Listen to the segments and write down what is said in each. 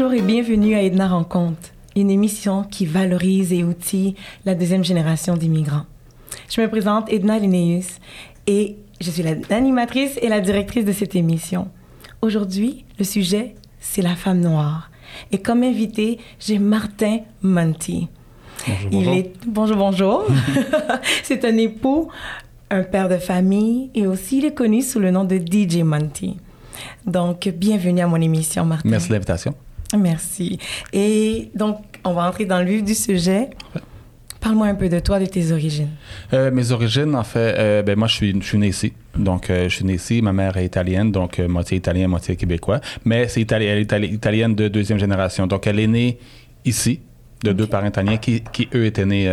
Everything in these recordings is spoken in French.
Bonjour et bienvenue à Edna Rencontre, une émission qui valorise et outille la deuxième génération d'immigrants. Je me présente Edna Linnaeus et je suis l'animatrice et la directrice de cette émission. Aujourd'hui, le sujet, c'est la femme noire. Et comme invité, j'ai Martin Monti. Bonjour, bonjour. Il est... Bonjour, bonjour. c'est un époux, un père de famille et aussi il est connu sous le nom de DJ Monty. Donc, bienvenue à mon émission, Martin. Merci de l'invitation. Merci. Et donc, on va entrer dans le vif du sujet. Parle-moi un peu de toi, de tes origines. Euh, mes origines, en fait, euh, ben moi, je suis, je suis né ici. Donc, euh, je suis né ici. Ma mère est italienne, donc moitié italien, moitié québécois. Mais c'est itali elle est itali- italienne de deuxième génération. Donc, elle est née ici, de deux parents italiens qui, qui, eux, étaient nés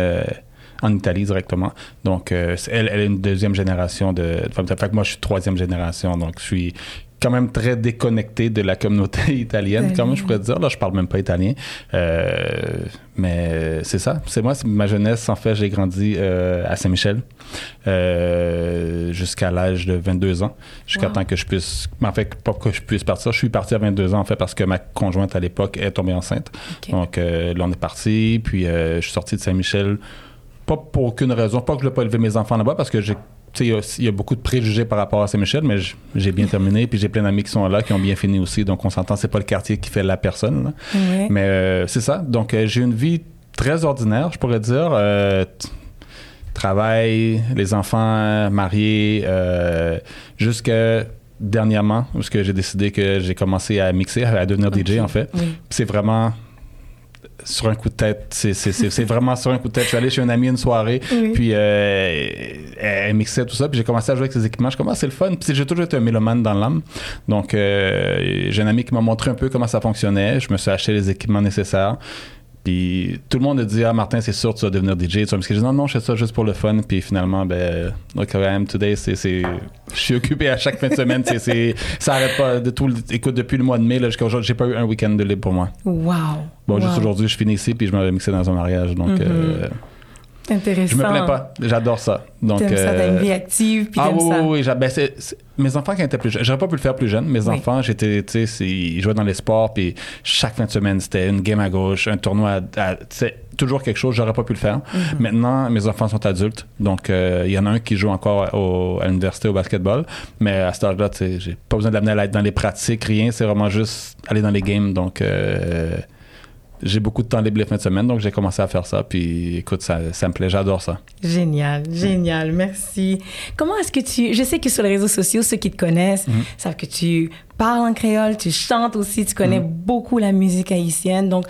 en Italie directement. Donc, euh, elle, elle est une deuxième génération de, de fait que moi, je suis troisième génération. Donc, je suis quand même très déconnecté de la communauté italienne, quand même, je pourrais dire. Là, je parle même pas italien. Euh, mais c'est ça. C'est moi, c'est ma jeunesse. En fait, j'ai grandi euh, à Saint-Michel euh, jusqu'à l'âge de 22 ans, jusqu'à Wow. temps que je puisse... En fait, pas que je puisse partir. Je suis parti à 22 ans, en fait, parce que ma conjointe, à l'époque, est tombée enceinte. Donc, euh, là, on est parti. Puis, euh, je suis sorti de Saint-Michel. Pas pour aucune raison. Pas que je n'ai pas élevé mes enfants là-bas, parce que j'ai il y a- il y, a beaucoup de préjugés par rapport à Saint-Michel, mais j'ai bien terminé. Puis j'ai plein d'amis qui sont là, qui ont bien fini aussi. Donc on s'entend, c'est pas le quartier qui fait la personne. Ouais. Mais euh, c'est ça. Donc euh, j'ai une vie très ordinaire, je pourrais dire. Euh, travail, les enfants, mariés, jusqu'à dernièrement, parce que j'ai décidé que j'ai commencé à mixer, à devenir DJ en fait. Oui. C'est vraiment sur un coup de tête. C'est- vraiment sur un coup de tête. Je suis allé chez un ami une soirée, Oui. puis euh, elle mixait tout ça, puis j'ai commencé à jouer avec ses équipements. Je commence, c'est le fun. Puis j'ai toujours été un mélomane dans l'âme. Donc euh, j'ai un ami qui m'a montré un peu comment ça fonctionnait. Je me suis acheté les équipements nécessaires. Puis tout le monde a dit Ah, Martin, c'est sûr, tu vas devenir DJ. Tu vas me dire, non, non, je fais ça juste pour le fun. Puis finalement, ben, look I am today, c'est. Je suis occupé à chaque fin de semaine. c'est c'est- ça arrête pas. De tout, écoute, depuis le mois de mai jusqu'à aujourd'hui, j'ai pas eu un week-end de libre pour moi. Wow. Bon, juste aujourd'hui, je finis ici, puis je m'avais mixé dans un mariage. Donc, Mhm. euh, Intéressant. je me plains pas. J'adore ça. Donc, T'aimes ça, t'as une euh, vie active, puis ah oui, ça. oui, oui. ben, mes enfants, quand étaient plus jeunes, j'aurais pas pu le faire plus jeune. Mes Oui. enfants, j'étais, tu sais, ils jouaient dans les sports, puis chaque fin de semaine, c'était une game à gauche, un tournoi à, toujours quelque chose, j'aurais pas pu le faire. Mhm. Maintenant, mes enfants sont adultes, donc euh, il y en a un qui joue encore au- à l'université au basketball, mais à cet âge-là, tu sais, j'ai pas besoin de l'amener à être dans les pratiques, rien, c'est vraiment juste aller dans les games, donc euh, j'ai beaucoup de temps libre les fins de semaine, donc j'ai commencé à faire ça, puis écoute, ça, ça me plaît, j'adore ça. Génial, génial, merci. Comment est-ce que tu... Je sais que sur les réseaux sociaux, ceux qui te connaissent Mhm. savent que tu parles en créole, tu chantes aussi, tu connais Mhm. beaucoup la musique haïtienne. Donc,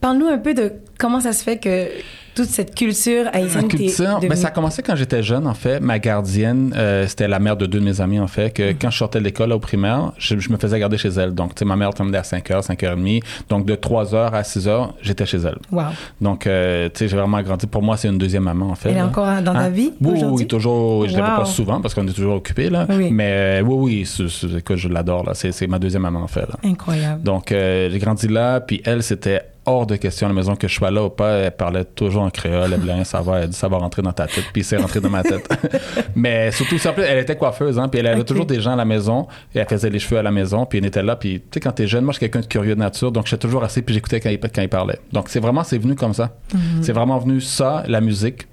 parle-nous un peu de comment ça se fait que toute cette culture haïtienne culture, ben, devenue- ça a commencé quand j'étais jeune, en fait. Ma gardienne, euh, c'était la mère de deux de mes amis, en fait, Mm. que quand je sortais de l'école au primaire, je, je me faisais garder chez elle. Donc, tu sais, ma mère terminait à 5h, 5h30. Donc, de 3h à 6h, j'étais chez elle. Wow. Donc, euh, tu sais, j'ai vraiment grandi. Pour moi, c'est une deuxième maman, en fait. Elle est encore dans ta Hein? vie Oui, oui, toujours. Je ne Wow. pas souvent parce qu'on est toujours occupé, là. Oui. Mais euh, oui, oui, c'est- c'est- écoute, je l'adore, là. C'est c'est ma deuxième maman, en fait, là. Incroyable. Donc, j'ai grandi là, puis elle, c'était hors de question à la maison que je sois là ou pas. Elle parlait toujours en créole, elle voulait rien savoir. Elle dit ça va rentrer dans ta tête, puis c'est rentré dans ma tête. Mais surtout, ça, elle était coiffeuse, hein, puis elle avait toujours des gens à la maison, et elle faisait les cheveux à la maison, puis elle était là, puis tu sais, quand t'es jeune, moi, je suis quelqu'un de curieux de nature, donc j'étais toujours assis, puis j'écoutais quand il, quand il parlait. Donc, c'est vraiment, c'est venu comme ça. Mhm. C'est vraiment venu ça, la musique.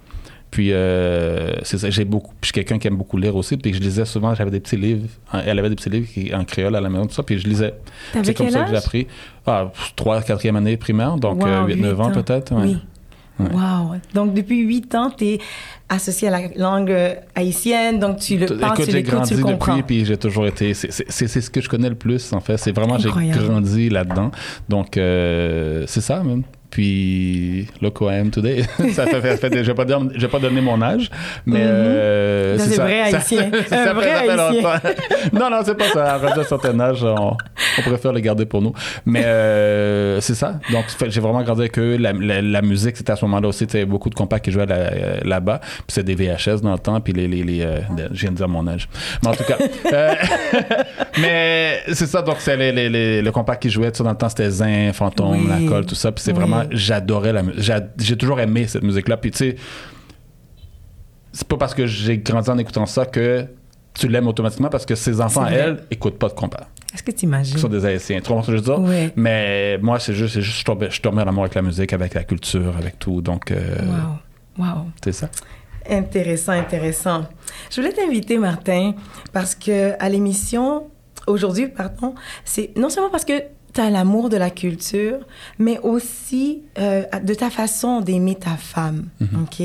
Puis, euh, c'est ça, j'ai beaucoup. Je suis quelqu'un qui aime beaucoup lire aussi. Puis, je lisais souvent, j'avais des petits livres. hein, Elle avait des petits livres qui- en créole à la maison, tout ça. Puis, je lisais. C'est comme ça que j'ai appris. Ah, 3 4e année primaire, donc Wow, 8-9 ans peut-être. ouais. Oui. Ouais. Wow. Donc, depuis 8 ans, tu es associé à la langue euh, haïtienne, donc tu le parles, Écoute, tu j'ai l'écoutes, grandi tu le comprends. depuis, puis j'ai toujours été. c'est- ce que je connais le plus, en fait. C'est vraiment, j'ai grandi là-dedans. Donc, euh, c'est ça, même. Puis, look who I am today. ça fait, je vais pas dire, je vais pas donner mon âge, mais Mhm. euh, Ça, c'est c'est vrai haïtien. ça Un vrai fait haïtien. non, non, c'est pas ça. À un certain âge, on, on préfère les garder pour nous. Mais euh, c'est ça. Donc, j'ai vraiment grandi avec eux. La, la- la musique, c'était à ce moment-là aussi. Beaucoup de compas qui jouaient euh, là-bas. Puis c'était des VHS dans le temps. Puis les. les, les euh, je viens de dire mon âge. Mais en tout cas. euh, mais c'est ça. Donc, c'est les, les, le compas qui jouait. Dans le temps, c'était Zin, Fantôme, Oui. La Colle, tout ça. Puis c'est Oui. vraiment. J'adorais la musique. J'a- J'ai toujours aimé cette musique-là. Puis tu sais c'est pas parce que j'ai grandi en écoutant ça que tu l'aimes automatiquement parce que ses enfants, elles, écoutent pas de compas. Est-ce que tu imagines? Qui sont des Haïtiens. Tu comprends ce que je veux dire? Ouais. Mais moi, c'est juste, juste, je tombais, je tombais en amour avec la musique, avec la culture, avec tout. Donc, euh, Wow. Wow. c'est ça. Intéressant, intéressant. Je voulais t'inviter, Martin, parce que à l'émission, aujourd'hui, pardon, c'est non seulement parce que tu as l'amour de la culture, mais aussi euh, de ta façon d'aimer ta femme. OK?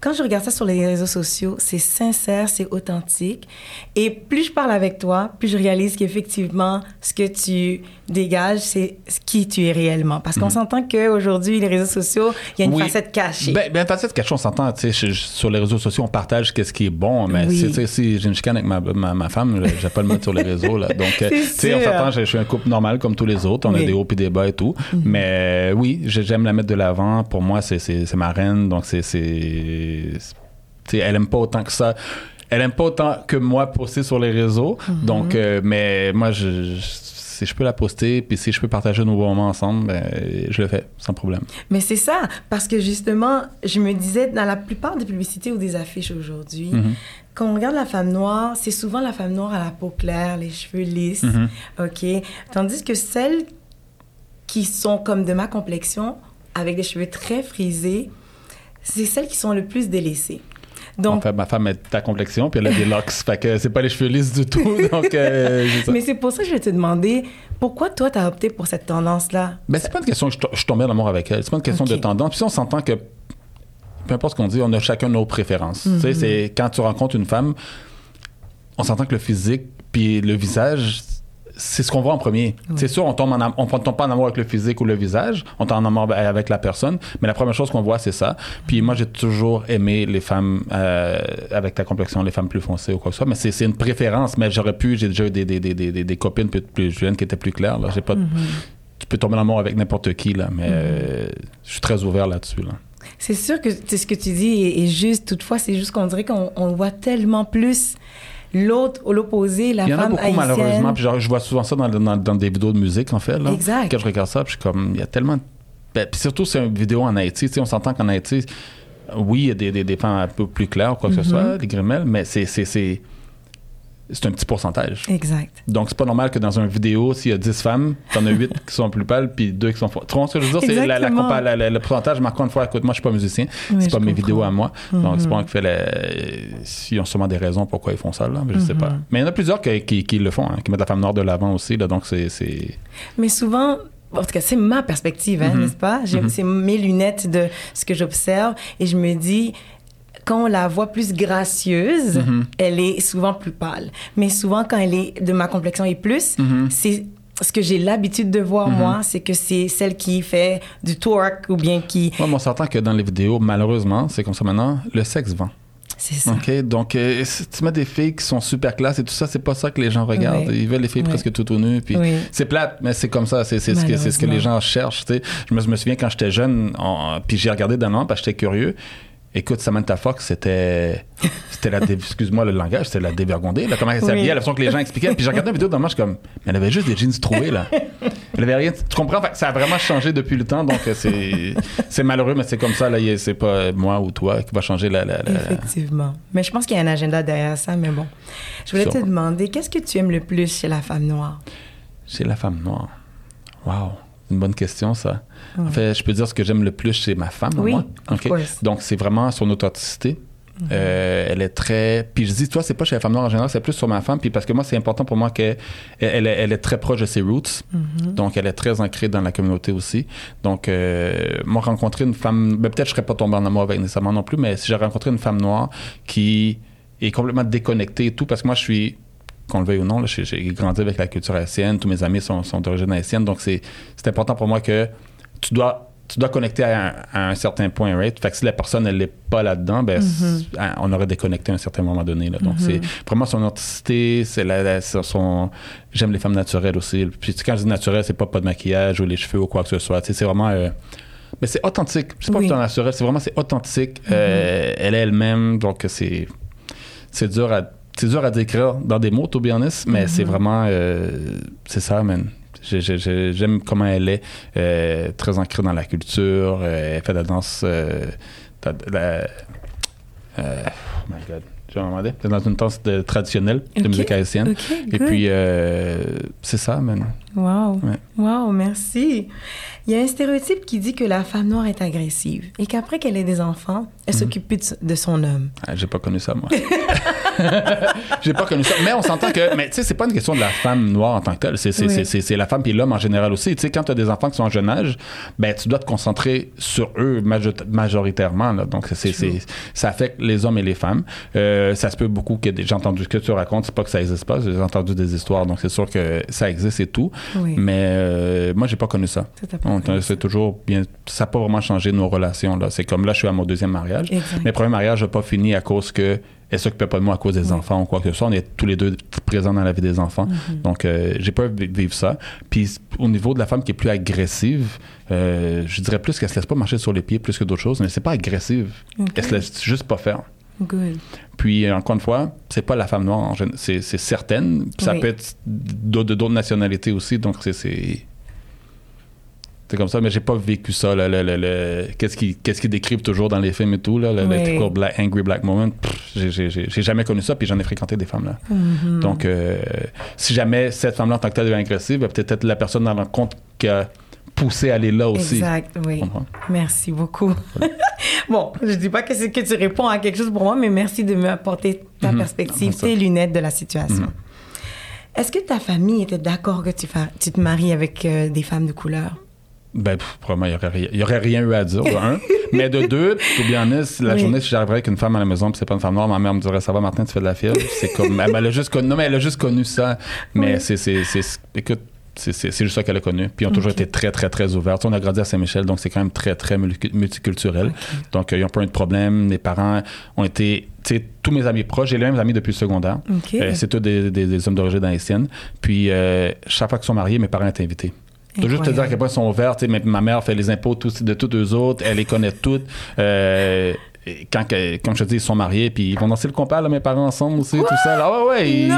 Quand je regarde ça sur les réseaux sociaux, c'est sincère, c'est authentique. Et plus je parle avec toi, plus je réalise qu'effectivement, ce que tu dégages, c'est qui tu es réellement. Parce qu'on s'entend qu'aujourd'hui, les réseaux sociaux, il y a une Oui. facette cachée. Ben, ben facette cachée, on s'entend, sur les réseaux sociaux, on partage qu'est-ce qui est bon, mais Oui. si, j'ai une chicane avec ma, ma, ma femme, vais pas le mettre sur les réseaux, là. Donc, euh, tu sais, on s'entend, je, je suis un couple normal comme tous les autres, on Oui. Mhm. a des hauts et des bas et tout, mais euh, oui, j'ai- j'aime la mettre de l'avant, pour moi, c'est, ma reine, donc c'est, elle aime pas autant que ça. Elle aime pas autant que moi poster sur les réseaux, Mhm. donc, euh, mais moi, je, je- si je peux la poster, puis si je peux partager nos bons moments ensemble, ben, je le fais, sans problème. Mais c'est ça, parce que justement, je me disais, dans la plupart des publicités ou des affiches aujourd'hui, Mhm. quand on regarde la femme noire, c'est souvent la femme noire à la peau claire, les cheveux lisses, Mhm. OK? Tandis que celles qui sont comme de ma complexion, avec des cheveux très frisés, c'est celles qui sont le plus délaissées. Donc, Enfin, ma femme a ta complexion, puis elle a des locks. fait que c'est pas les cheveux lisses du tout. Donc, euh, ça. mais c'est pour ça que je vais te demander, pourquoi toi, tu as opté pour cette tendance-là? Ben, c'est pas une question que je, je tombais en amour avec elle. C'est pas une question de tendance. Puis si on s'entend que, peu importe ce qu'on dit, on a chacun nos préférences. Tu sais, c'est quand tu rencontres une femme, on s'entend que le physique puis le visage, c'est ce qu'on voit en premier. C'est sûr, on tombe, en on tombe pas en amour avec le physique ou le visage, on tombe en amour avec la personne, mais la première chose qu'on voit, c'est ça. Puis moi, j'ai toujours aimé les femmes euh, avec ta complexion, les femmes plus foncées ou quoi que ce soit, mais c'est une préférence, mais j'aurais pu, j'ai déjà eu des, des, des, des, copines plus, plus jeunes qui étaient plus claires. Là. J'ai pas, Tu peux tomber en amour avec n'importe qui, là, mais euh, je suis très ouvert là-dessus. Là. C'est sûr que ce que tu dis est, est juste. Toutefois, c'est juste qu'on dirait qu'on on voit tellement plus l'autre, l'opposé, la Il y en a femme beaucoup, haïtienne. malheureusement. Puis genre, je vois souvent ça dans, dans, dans des vidéos de musique, en fait. Là. Exact. Quand je regarde ça, puis je suis comme, il y a tellement. de- Ben, puis surtout, c'est une vidéo en Haïti. Tu sais, on s'entend qu'en Haïti, oui, il y a des, des, des femmes un peu plus claires ou quoi que Mm-hmm. ce soit, des grimelles, mais c'est. C'est, un petit pourcentage. Exact. Donc, c'est pas normal que dans une vidéo, s'il y a 10 femmes, t'en as 8 qui sont plus pâles, puis 2 qui sont. Tu comprends ce que je veux dire? C'est la, la, le pourcentage, encore une fois, écoute, moi, je suis pas musicien. Oui, c'est pas mes comprends. vidéos à moi. Donc, c'est Mhm. pas moi qui fais la... Ils ont sûrement des raisons pourquoi ils font ça, là, mais je sais pas. Mhm. Mais il y en a plusieurs qui, qui, qui le font, hein, qui mettent la femme noire de l'avant aussi, là, donc c'est... Mais souvent, en tout cas, c'est ma perspective, hein, Mhm. n'est-ce pas? Mhm. C'est mes lunettes de ce que j'observe et je me dis, quand on la voit plus gracieuse, Mhm. elle est souvent plus pâle. Mais souvent, quand elle est de ma complexion et plus, Mhm. c'est ce que j'ai l'habitude de voir, moi, c'est que c'est celle qui fait du twerk ou bien qui... Moi, mais on s'entend que dans les vidéos, malheureusement, c'est comme ça maintenant, le sexe vend. C'est ça. OK? Donc, euh, si tu mets des filles qui sont super classe et tout ça, c'est pas ça que les gens regardent. Ouais. Ils veulent les filles Ouais. presque tout au nu. Puis Oui. c'est plate, mais c'est comme ça. C'est ce, que- ce que les gens cherchent. tu sais. Je me, souviens quand j'étais jeune, on- puis j'ai regardé d'un an parce que j'étais curieux. Écoute, Samantha Fox, c'était. C'était la. dé- Excuse-moi le langage, c'était la dévergondée. Là, comment elle Oui. s'habillait, la façon que les gens expliquaient. Puis j'ai regardé une vidéo d'un match comme. Mais elle avait juste des jeans troués, là. Elle avait rien. Tu comprends? Fait que ça a vraiment changé depuis le temps. Donc, euh, c'est. C'est malheureux, mais c'est comme ça. Là, c'est pas moi ou toi qui va changer la. la- la- Effectivement. Mais je pense qu'il y a un agenda derrière ça, mais bon. Je voulais te demander, qu'est-ce que tu aimes le plus chez la femme noire? Chez la femme noire. Wow. Une bonne question, ça. En fait, je peux dire ce que j'aime le plus chez ma femme, Oui, moi. Donc, c'est vraiment son authenticité. Euh, elle est très. Puis je dis, toi, c'est pas chez la femme noire en général, c'est plus sur ma femme. Puis parce que moi, c'est important pour moi qu'elle elle, est- elle est très proche de ses roots. Donc, elle est très ancrée dans la communauté aussi. Donc, euh, moi, rencontrer une femme. ben, peut-être que je serais pas tombé en amour avec nécessairement non plus, mais si j'ai rencontré une femme noire qui est complètement déconnectée et tout, parce que moi, je suis qu'on le veuille ou non, là, j'ai grandi avec la culture haïtienne, tous mes amis sont, sont d'origine haïtienne, donc c'est c'est important pour moi que tu dois tu dois connecter à un, à un certain point, right? Fait que si la personne, elle n'est pas là-dedans, ben, c'est- hein, on aurait déconnecté à un certain moment donné. Là. Donc, c'est vraiment son authenticité, c'est la, son... J'aime les femmes naturelles aussi. Puis quand je dis naturel, c'est pas pas de maquillage ou les cheveux ou quoi que ce soit. Sais, C'est vraiment... euh, mais c'est authentique. C'est pas Oui. naturel, c'est vraiment c'est authentique. Euh, elle est elle-même, donc c'est c'est dur à c'est dur à décrire dans des mots, to be honest, mais c'est vraiment euh, c'est ça, man. J'ai- j'ai- j'ai- J'aime comment elle est, euh, très ancrée dans la culture. euh, elle fait de la danse. la- oh my god. j'ai demandé. C'est dans une danse de- traditionnelle de musique haïtienne. Et puis, euh, c'est ça, man. Wow. Ouais. Wow, merci. Il y a un stéréotype qui dit que la femme noire est agressive et qu'après qu'elle ait des enfants, elle Mhm. s'occupe plus de, de son homme. Ah, J'ai pas connu ça, moi. J'ai pas connu ça. Mais on s'entend que. Mais tu sais, c'est pas une question de la femme noire en tant que telle. C'est Oui. la femme puis l'homme en général aussi. Tu sais, quand tu as des enfants qui sont en jeune âge, ben, tu dois te concentrer sur eux majo- majoritairement. Là. Donc, c'est ça affecte les hommes et les femmes. Euh, ça se peut beaucoup que des- j'ai entendu ce que tu racontes, c'est pas que ça existe pas. J'ai entendu des histoires. Donc, c'est sûr que ça existe et tout. Oui. Mais euh, moi, j'ai pas connu ça. C'est toujours bien. Ça n'a pas vraiment changé nos relations. là. C'est comme là, je suis à mon deuxième mariage. Exact. Mes premiers mariages n'ont pas fini à cause que elle s'occupait pas de moi à cause des enfants ou quoi que ce soit? On est tous les deux présents dans la vie des enfants. Mhm. Donc, euh, j'ai pas vi- vivre ça. Puis, au niveau de la femme qui est plus agressive, euh, je dirais plus qu'elle se laisse pas marcher sur les pieds plus que d'autres choses, mais c'est pas agressive. Ok. Elle se laisse juste pas faire. Good. Puis, euh, encore une fois, c'est pas la femme noire, en c'est c'est certaine. Puis Ça Oui. peut être d'autres- de d'autres nationalités aussi, donc c'est- c'est. C'est comme ça, mais j'ai pas vécu ça. là, le- le- le- Qu'est-ce qu'ils qu'est-ce qu'ils décrivent toujours dans les films et tout, là, le, Oui. black- angry black moment. j'ai- jamais connu ça, puis j'en ai fréquenté des femmes là. Mhm. Donc, euh, si jamais cette femme-là en tant que telle devient agressive, ben, peut-être la personne dans le compte qui a poussé à aller là aussi. Exact, oui. Comprends? Merci beaucoup. bon, je dis pas que c'est que tu réponds à quelque chose pour moi, mais merci de m'apporter ta Mhm. perspective, tes lunettes de la situation. Mhm. Est-ce que ta famille était d'accord que tu te maries avec euh, des femmes de couleur? Ben, pff, probablement, il n'y aurait, rien- aurait eu à dire, de un. Mais de deux, to be honest, la Oui. journée, si j'arriverais avec une femme à la maison, puis c'est pas une femme noire, ma mère me dirait, ça va, Martin, tu fais de la fièvre. C'est comme, elle, elle a juste connu, non, mais elle a juste connu ça. Mais Oui. c'est, c'est, c'est, écoute, c'est, c'est, c'est juste ça qu'elle a connu. Puis ils ont toujours été très, très, très ouverts. Tu sais, on a grandi à Saint-Michel, donc c'est quand même très, très multi- multiculturel. Donc, euh, ils n'ont pas eu de problème. Les parents ont été, tu sais, tous mes amis proches, j'ai les mêmes amis depuis le secondaire. OK. Euh, c'est tous des, des- des hommes d'origine haïtienne. Puis, euh, chaque fois qu'ils sont mariés, mes parents étaient invités. Je veux juste te dire à quel point ils sont ouverts. tu sais, mais ma mère fait les impôts tous- de toutes eux autres. Elle les connaît toutes. Euh, quand, comme je te dis, ils sont mariés, puis ils vont danser le compas, là, mes parents ensemble aussi, tout ça. là. Ah ouais, ouais. ils-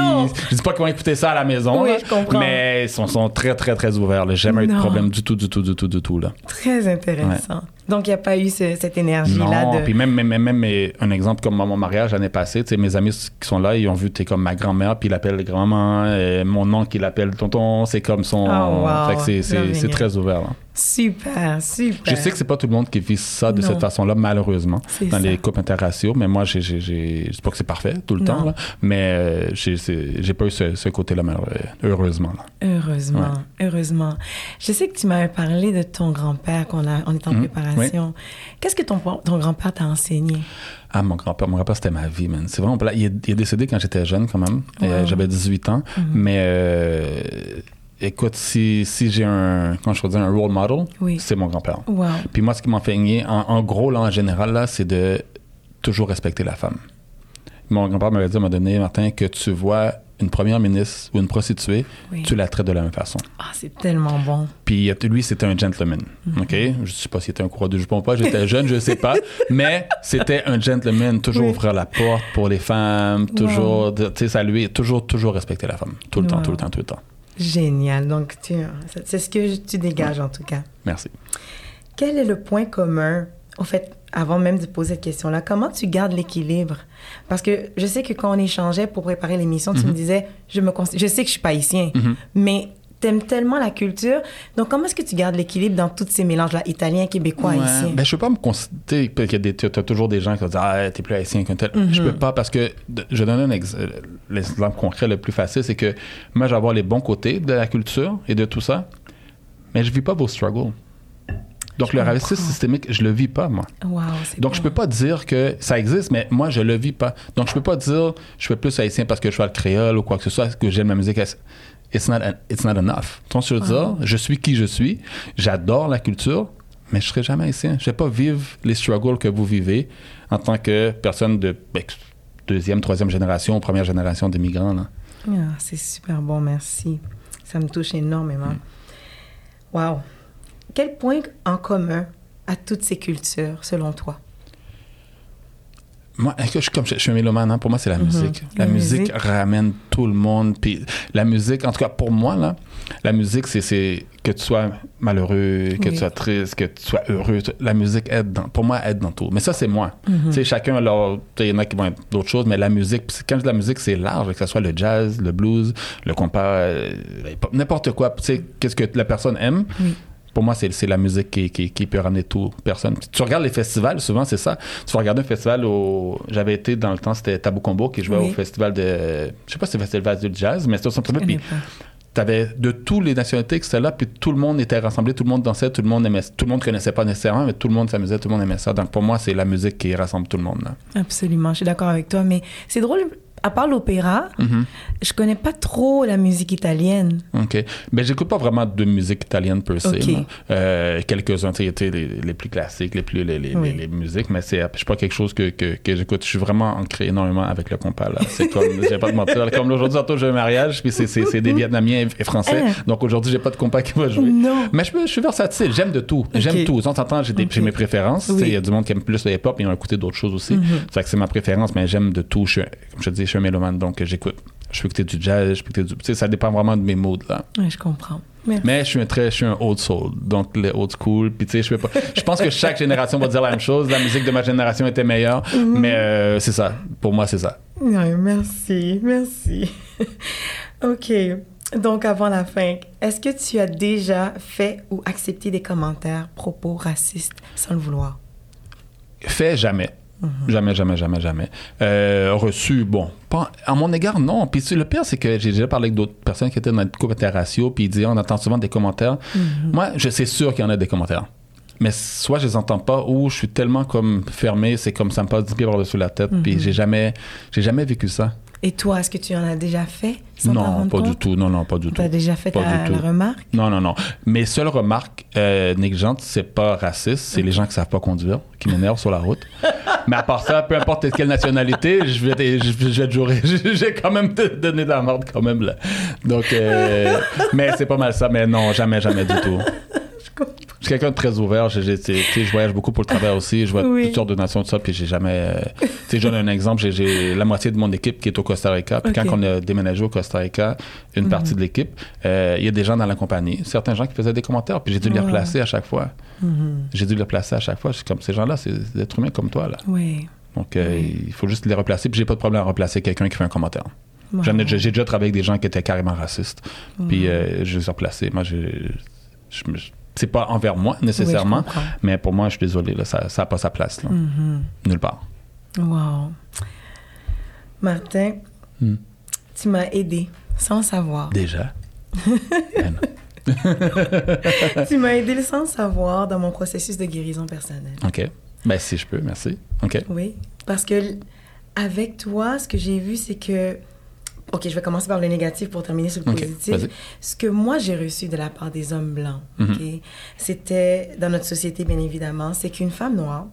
je dis pas qu'ils vont écouter ça à la maison, Oui, là, je comprends. mais ils sont, sont très, très, très ouverts. là. J'ai jamais eu de problème du tout, du tout, du tout, du tout. Là. Très intéressant. Donc, il n'y a pas eu ce- cette énergie-là Non, de... puis même, même, même, un exemple comme mon mariage l'année passée, tu mes amis qui sont là, ils ont vu, t'es comme ma grand-mère, puis ils l'appellent grand-maman, et mon oncle, il l'appelle tonton, c'est comme son... Oh, wow. Que c'est- très ouvert. là. Super, super. Je sais que c'est pas tout le monde qui vit ça de Non. cette façon-là, malheureusement, dans ça. les couples interraciaux, mais moi, j'ai, je dis pas que c'est parfait tout le Non. temps, là, mais euh, j'ai, pas eu ce, ce côté-là, heureusement. là. Heureusement, heureusement. Je sais que tu m'avais parlé de ton grand-père qu'on a, on est en Mhm, préparation. Qu'est-ce que ton, ton grand-père t'a enseigné? Ah, mon grand-père, mon grand-père, c'était ma vie, man. C'est vraiment. Il est, il est décédé quand j'étais jeune, quand même. Wow. Euh, j'avais 18 ans. Mhm. Mais euh, écoute, si, si j'ai un, quand je dire un role model, Oui. c'est mon grand-père. Wow. Puis moi, ce qui m'a enseigné, en, en gros, là, en général, là, c'est de toujours respecter la femme. Mon grand-père m'avait dit à un moment donné, Martin, que tu vois une première ministre ou une prostituée, Oui. tu la traites de la même façon. Ah, c'est tellement bon. Puis lui, c'était un gentleman. Mhm. OK? Je sais pas s'il était un coureur de jupon ou pas, j'étais jeune, je sais pas. Mais c'était un gentleman, toujours Oui. ouvrir la porte pour les femmes, toujours, tu sais, saluer, toujours, toujours respecter la femme. Tout le temps, tout le temps, tout le temps. Génial. Donc, tu, c'est ce que tu dégages en tout cas. Merci. Quel est le point commun, au fait, avant même de poser cette question-là, comment tu gardes l'équilibre? Parce que je sais que quand on échangeait pour préparer l'émission, tu me disais, je, me je sais que je suis pas haïtien, Mhm. mais t'aimes tellement la culture. Donc, comment est-ce que tu gardes l'équilibre dans tous ces mélanges-là, italien, québécois, Ouais. haïtien? Ben, je peux pas me considérer. Parce qu'il y a des, t'as t'as toujours des gens qui vont dire Ah, t'es plus haïtien qu'un tel. Mhm. Je peux pas parce que. Je donne un ex- l'exemple concret le plus facile c'est que moi, avoir les bons côtés de la culture et de tout ça, mais je vis pas vos struggles. Donc, Je le racisme systémique, je le vis pas, moi. Wow, c'est Donc, bon. je peux pas dire que ça existe, mais moi, je le vis pas. Donc, je peux pas dire je fais plus haïtien parce que je fais le créole ou quoi que ce soit, que j'aime la musique. It's not, it's not enough. Tu ce que je veux dire? Je suis qui je suis. J'adore la culture, mais je serai jamais haïtien. Je vais pas vivre les struggles que vous vivez en tant que personne de ben, deuxième, troisième génération, première génération d'immigrants. Ah, c'est super bon, merci. Ça me touche énormément. Wow. Quel point en commun à toutes ces cultures, selon toi? Moi, je, suis comme je, suis un mélomane, hein? pour moi, c'est la musique. La, La musique, musique. ramène tout le monde. Puis la musique, en tout cas pour moi, là, la musique, c'est- que tu sois malheureux, que Oui. tu sois triste, que tu sois heureux. La musique aide, dans, pour moi, aide dans tout. Mais ça, c'est moi. Mhm. Tu sais, chacun, alors, il y en a qui vont être d'autres choses, mais la musique, quand je dis la musique, c'est large, que ce soit le jazz, le blues, le compas, euh, n'importe quoi. Tu sais, qu'est-ce que la personne aime. Oui. Pour moi, c'est la musique qui, qui, qui peut ramener tout, personne. Tu regardes les festivals, souvent, c'est ça. Tu vas regarder un festival au. J'avais été dans le temps, c'était Tabou Combo qui jouait Oui. au festival de. Je sais pas si c'était le festival du jazz, mais c'était au centre Je Puis t'avais de toutes les nationalités qui étaient là, puis tout le monde était rassemblé, tout le monde dansait, tout le monde aimait. Tout le monde connaissait pas nécessairement, mais tout le monde s'amusait, tout le monde aimait ça. Donc pour moi, c'est la musique qui rassemble tout le monde. Là. Absolument, je suis d'accord avec toi. Mais c'est drôle, à part l'opéra, Mhm. je connais pas trop la musique italienne. OK. Mais j'écoute pas vraiment de musique italienne per se. Euh, Quelques-uns, tu sais, les, les plus classiques, les plus les, les, Oui. les- musiques, mais c'est pas quelque chose que, que, que j'écoute. Je suis vraiment ancré énormément avec le compas. là. C'est comme, je vais pas te mentir. Comme aujourd'hui, tantôt, j'ai un mariage, puis c'est- des Vietnamiens et Français. Hein? Donc aujourd'hui, j'ai pas de compas qui va jouer. Non. Mais je, je suis versatile, j'aime de tout. J'aime tout. S'entend, j'ai des- Ok. j'ai mes préférences. Oui. Il y a du monde qui aime plus le hip-hop, il y a un côté d'autres choses aussi. Mhm. C'est que c'est ma préférence, mais j'aime de tout. Je comme je te dis, suis un mélomane, donc j'écoute. Je peux écouter du jazz, je peux écouter du. Tu sais, ça dépend vraiment de mes moods, là. Ouais, je comprends. Merci. Mais je suis un très, je suis un old soul, donc le old school. Puis tu sais, je peux pas. Je pense que chaque génération va dire la même chose. La musique de ma génération était meilleure, Mhm. mais euh, c'est ça. Pour moi, c'est ça. Ouais, merci, merci. ok. Donc, avant la fin, est-ce que tu as déjà fait ou accepté des commentaires, propos racistes sans le vouloir? Fait jamais. Mhm. Jamais, jamais, jamais, jamais. Euh, reçu, bon, pas, à mon égard, non. Puis le pire, c'est que j'ai déjà parlé avec d'autres personnes qui étaient dans notre couple interratio, puis ils disaient, on entend souvent des commentaires. Mhm. Moi, je sais sûr qu'il y en a des commentaires. Mais soit je les entends pas, ou je suis tellement comme fermé, c'est comme ça me passe 10 pieds par-dessus la tête, puis Mhm. j'ai jamais, j'ai jamais vécu ça. Et toi, est-ce que tu en as déjà fait sans non, pas compte? du tout. Non, non, pas du Tu tout. as déjà fait Pas ta, du la remarque? Non, non, non. Mes seules remarques euh, négligentes, c'est pas raciste, c'est les gens qui savent pas conduire, qui m'énervent sur la route. Mais à part ça, peu importe quelle nationalité, je vais, te- jurer, j'ai quand même donné de la merde quand même là. Donc, euh, mais c'est pas mal ça. Mais non, jamais, jamais du tout. Je comprends. Je suis quelqu'un de très ouvert. Je, je voyage beaucoup pour le travail aussi. Je vois Oui. toutes sortes de nations, tout ça. Puis j'ai jamais. euh, tu sais, je donne un exemple. J'ai, la moitié de mon équipe qui est au Costa Rica. Puis quand on a déménagé au Costa Rica, une partie de l'équipe, euh, il y a des gens dans la compagnie, certains gens qui faisaient des commentaires. Puis j'ai dû les replacer à chaque fois. Mhm. J'ai dû les replacer à chaque fois. C'est comme ces gens-là, c'est des êtres humains comme toi. là. Oui. Donc euh, Oui. il faut juste les replacer. Puis j'ai pas de problème à replacer quelqu'un qui fait un commentaire. Wow. J'ai déjà travaillé avec des gens qui étaient carrément racistes. Puis Mhm. euh, je les ai replacés. Moi, je me- c'est pas envers moi nécessairement. Mais pour moi, je suis désolé, là, ça n'a pas sa place. Là. Mhm. Nulle part. Wow. Martin, Hmm. tu m'as aidé sans savoir. Déjà? Ben tu m'as aidé sans savoir dans mon processus de guérison personnelle. OK. Ben, si je peux, merci. OK. Oui, parce que avec toi, ce que j'ai vu, c'est que... Ok, je vais commencer par le négatif pour terminer sur le positif. Ce que moi, j'ai reçu de la part des hommes blancs, Mhm. c'était, dans notre société, bien évidemment, c'est qu'une femme noire,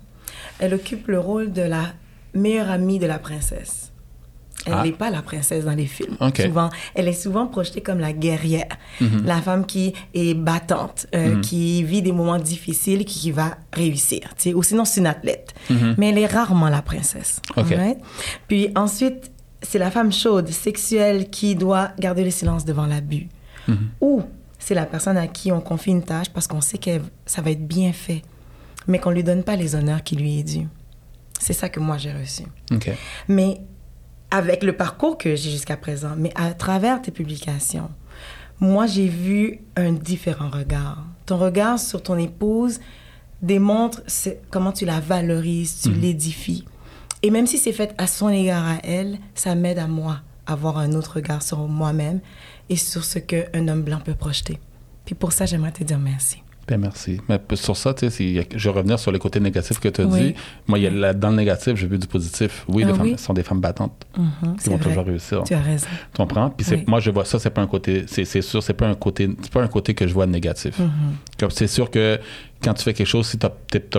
elle occupe le rôle de la meilleure amie de la princesse. Elle Ah. n'est pas la princesse dans les films. Souvent, elle est souvent projetée comme la guerrière, Mhm. la femme qui est battante, euh, Mhm. qui vit des moments difficiles, qui, qui va réussir. tu sais. Ou sinon, c'est une athlète. Mais elle est rarement la princesse. Puis ensuite, c'est la femme chaude, sexuelle, qui doit garder le silence devant l'abus. Mhm. Ou c'est la personne à qui on confie une tâche parce qu'on sait que ça va être bien fait, mais qu'on lui donne pas les honneurs qui lui est dû. C'est ça que moi j'ai reçu. Mais avec le parcours que j'ai jusqu'à présent, mais à travers tes publications, moi j'ai vu un différent regard. Ton regard sur ton épouse démontre comment tu la valorises, tu l'édifies. Et même si c'est fait à son égard à elle, ça m'aide à moi à avoir un autre regard sur moi-même et sur ce qu'un homme blanc peut projeter. Puis pour ça, j'aimerais te dire merci. Ben, merci. Mais sur ça, tu sais, je vais revenir sur le côté négatif que tu as Oui. dit. Moi, il y a dans le négatif, j'ai vu du positif. Oui, Ah les femmes sont des femmes battantes Mhm, qui c'est vont vrai. toujours réussir. Tu as raison. Tu comprends? Puis c'est- Oui. moi, je vois ça, c'est pas un côté, c'est c'est sûr, c'est pas un côté, c'est pas un côté que je vois négatif. Mhm. Comme c'est sûr que quand tu fais quelque chose, si t'as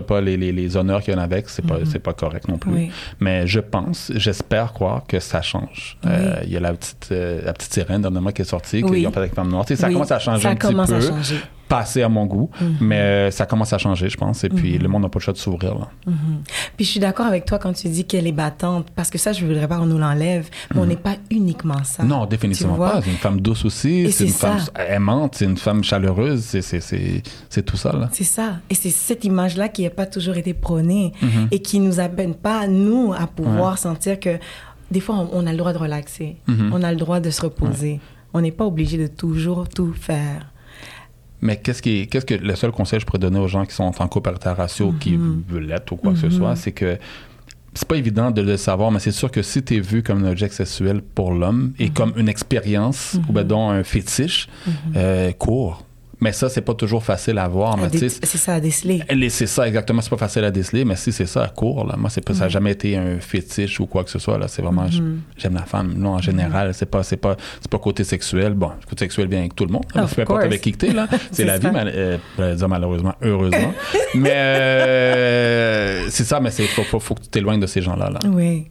pas les, les, les honneurs qu'il y en a avec, c'est pas, c'est pas correct non plus. Oui. Mais je pense, j'espère croire que ça change. Euh, Il y a la petite, euh, la petite sirène dernièrement qui est sortie, qu'ils ont fait avec Femme Noire. Tu sais, ça commence à changer ça un petit commence peu. à changer. Pas assez à mon goût, mais euh, ça commence à changer, je pense. Et puis, le monde n'a pas le choix de s'ouvrir. là. Puis je suis d'accord avec toi quand tu dis qu'elle est battante, parce que ça, je voudrais pas qu'on nous l'enlève, mais on n'est pas uniquement ça. Non, définitivement pas. C'est une femme douce aussi. C'est une ça. femme aimante. C'est une femme chaleureuse. C'est- tout ça. C'est ça. Et c'est cette image-là qui n'a pas toujours été prônée et qui nous amène pas, nous, à pouvoir sentir que des fois, on, on a le droit de relaxer. On a le droit de se reposer. On n'est pas obligé de toujours tout faire. Mais qu'est-ce qui est- qu'est-ce que le seul conseil que je pourrais donner aux gens qui sont en couple ratio, qui Mm-hmm. veulent l'être ou quoi que ce soit, c'est que c'est pas évident de le savoir, mais c'est sûr que si tu es vu comme un objet sexuel pour l'homme Mm-hmm. et comme une expérience ou ben donc un fétiche, euh, cours. Mais ça, c'est pas toujours facile à voir. C'est ça à déceler. C'est ça, exactement. C'est pas facile à déceler, mais si c'est ça, à court, là. Moi, c'est pas, ça n'a jamais été un fétiche ou quoi que ce soit, là. C'est vraiment, j- j'aime la femme. Non, en général, c'est pas, c'est pas, c'est pas côté sexuel. Bon, le côté sexuel vient avec tout le monde. Of Peu importe avec qui que là. C'est la vie, mal- euh, dire malheureusement, heureusement. mais, euh, c'est ça, mais c'est, faut, faut, faut que tu t'éloignes de ces gens-là, là. Oui.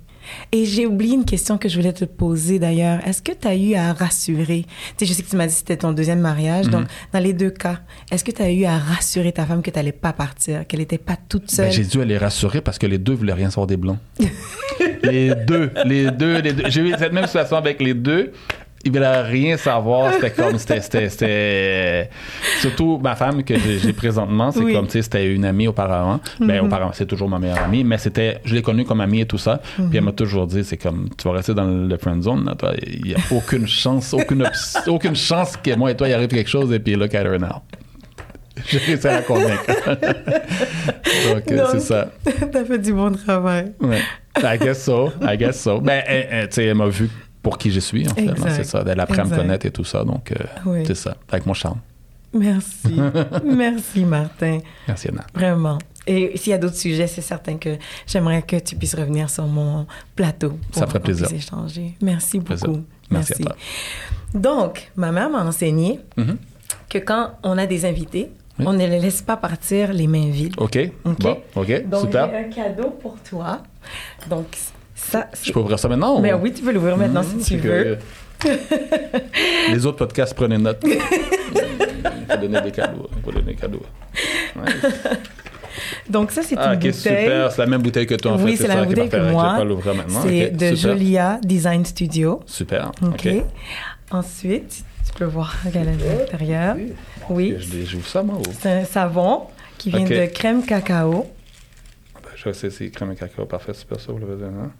Et j'ai oublié une question que je voulais te poser d'ailleurs. Est-ce que tu as eu à rassurer? Tu sais, je sais que tu m'as dit que c'était ton deuxième mariage. Mhm. Donc, dans les deux cas, est-ce que tu as eu à rassurer ta femme que tu n'allais pas partir, qu'elle n'était pas toute seule? Ben, j'ai dû les rassurer parce que les deux voulaient rien savoir des blancs. les deux, les deux, les deux. J'ai eu cette même situation avec les deux. Ils voulaient rien savoir. C'était comme, c'était, c'était, c'était- Surtout ma femme que j'ai, présentement, c'est Oui. comme, tu sais, c'était une amie auparavant. Ben, auparavant, c'est toujours ma meilleure amie, mais c'était, je l'ai connue comme amie et tout ça. Puis elle m'a toujours dit, c'est comme, tu vas rester dans le friend zone, là, toi. Il n'y a aucune chance, aucune, aucune chance que moi et toi, il arrive quelque chose et puis look at her now. J'ai réussi à la convaincre. Donc, euh, c'est ça. T'as fait du bon travail. Ouais. I guess so. I guess so. Ben, tu sais, elle m'a vu pour qui je suis, en fait. Exact. C'est ça. Elle apprend à me connaître et tout ça. Donc, euh, Oui. c'est ça. Avec mon charme. Merci. Merci, Martin. Merci, Anna. Vraiment. Et s'il y a d'autres sujets, c'est certain que j'aimerais que tu puisses revenir sur mon plateau. Pour Ça ferait plaisir. échanger. Merci Plaisir. beaucoup. Merci à toi. Donc, ma mère m'a enseigné Mhm. que quand on a des invités, Oui. on ne les laisse pas partir les mains vides. OK. OK? Bon, OK. Donc, j'ai un cadeau pour toi. Donc, ça, Je peux ouvrir ça maintenant? Mais ou- oui, tu peux l'ouvrir maintenant Mhm, si tu c'est veux. que- Les autres podcasts, prenez note. Il faut donner des cadeaux. Il faut donner des cadeaux. Ouais. Donc, ça, c'est Ah, une OK, bouteille. super. C'est la même bouteille que toi, en fait. oui, c'est la même bouteille que moi. Je. C'est de super. Jolia Design Studio. Super. OK. Ensuite, tu peux voir regarde à l'intérieur. Oui. Je l'ai- J'ouvre ça, moi. C'est un savon qui vient de crème cacao. Ben, Je sais, c'est crème et cacao. Parfait, super ça, vous l'avez dit, hein?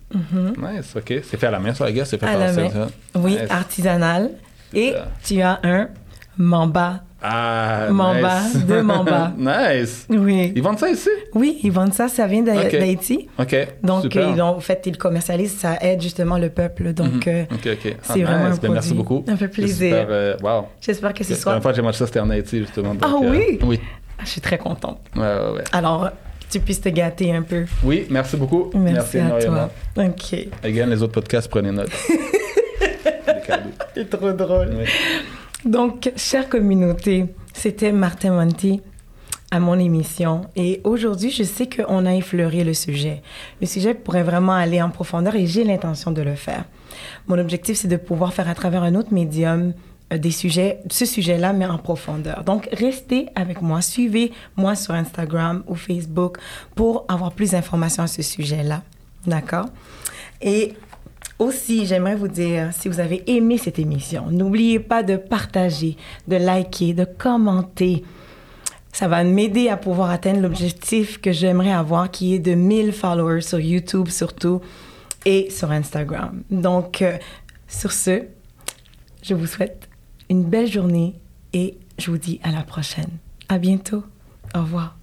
Nice, OK. C'est fait à la main, ça, I guess. C'est fait Mm-hmm. À par la main. ça. Oui, Nice. artisanal. Et tu as un mamba. Ah, Mamba, nice. deux mambas. nice. Oui. Ils vendent ça ici? Oui, ils vendent ça. Ça vient OK. d'Haïti. OK, Donc, super. ils ont, en fait, ils le commercialisent. Ça aide justement le peuple. Donc, Mhm. euh, OK. Ah, c'est vraiment un nice. Ben, merci produit. beaucoup. Ça fait C'est plaisir. euh, wow. j'espère que ce La soit... dernière fois que j'ai mangé ça, c'était en Haïti, justement. donc, Ah euh, oui? Oui. Ah, Je suis très contente. Ouais, ouais, ouais. Alors, tu puisses te gâter un peu. Oui, merci beaucoup. Merci, à énormément. toi. OK. Again, les autres podcasts, prenez note. C'est trop drôle. Oui. Donc, chère communauté, c'était Martin Monti à mon émission. Et aujourd'hui, je sais qu'on a effleuré le sujet. Le sujet pourrait vraiment aller en profondeur et j'ai l'intention de le faire. Mon objectif, c'est de pouvoir faire à travers un autre médium des sujets, ce sujet-là, mais en profondeur. Donc, restez avec moi, suivez-moi sur Instagram ou Facebook pour avoir plus d'informations à ce sujet-là. D'accord? Et aussi, j'aimerais vous dire, si vous avez aimé cette émission, n'oubliez pas de partager, de liker, de commenter. Ça va m'aider à pouvoir atteindre l'objectif que j'aimerais avoir, qui est de 1000 followers sur YouTube surtout et sur Instagram. Donc, euh, sur ce, je vous souhaite une belle journée et je vous dis à la prochaine. À bientôt. Au revoir.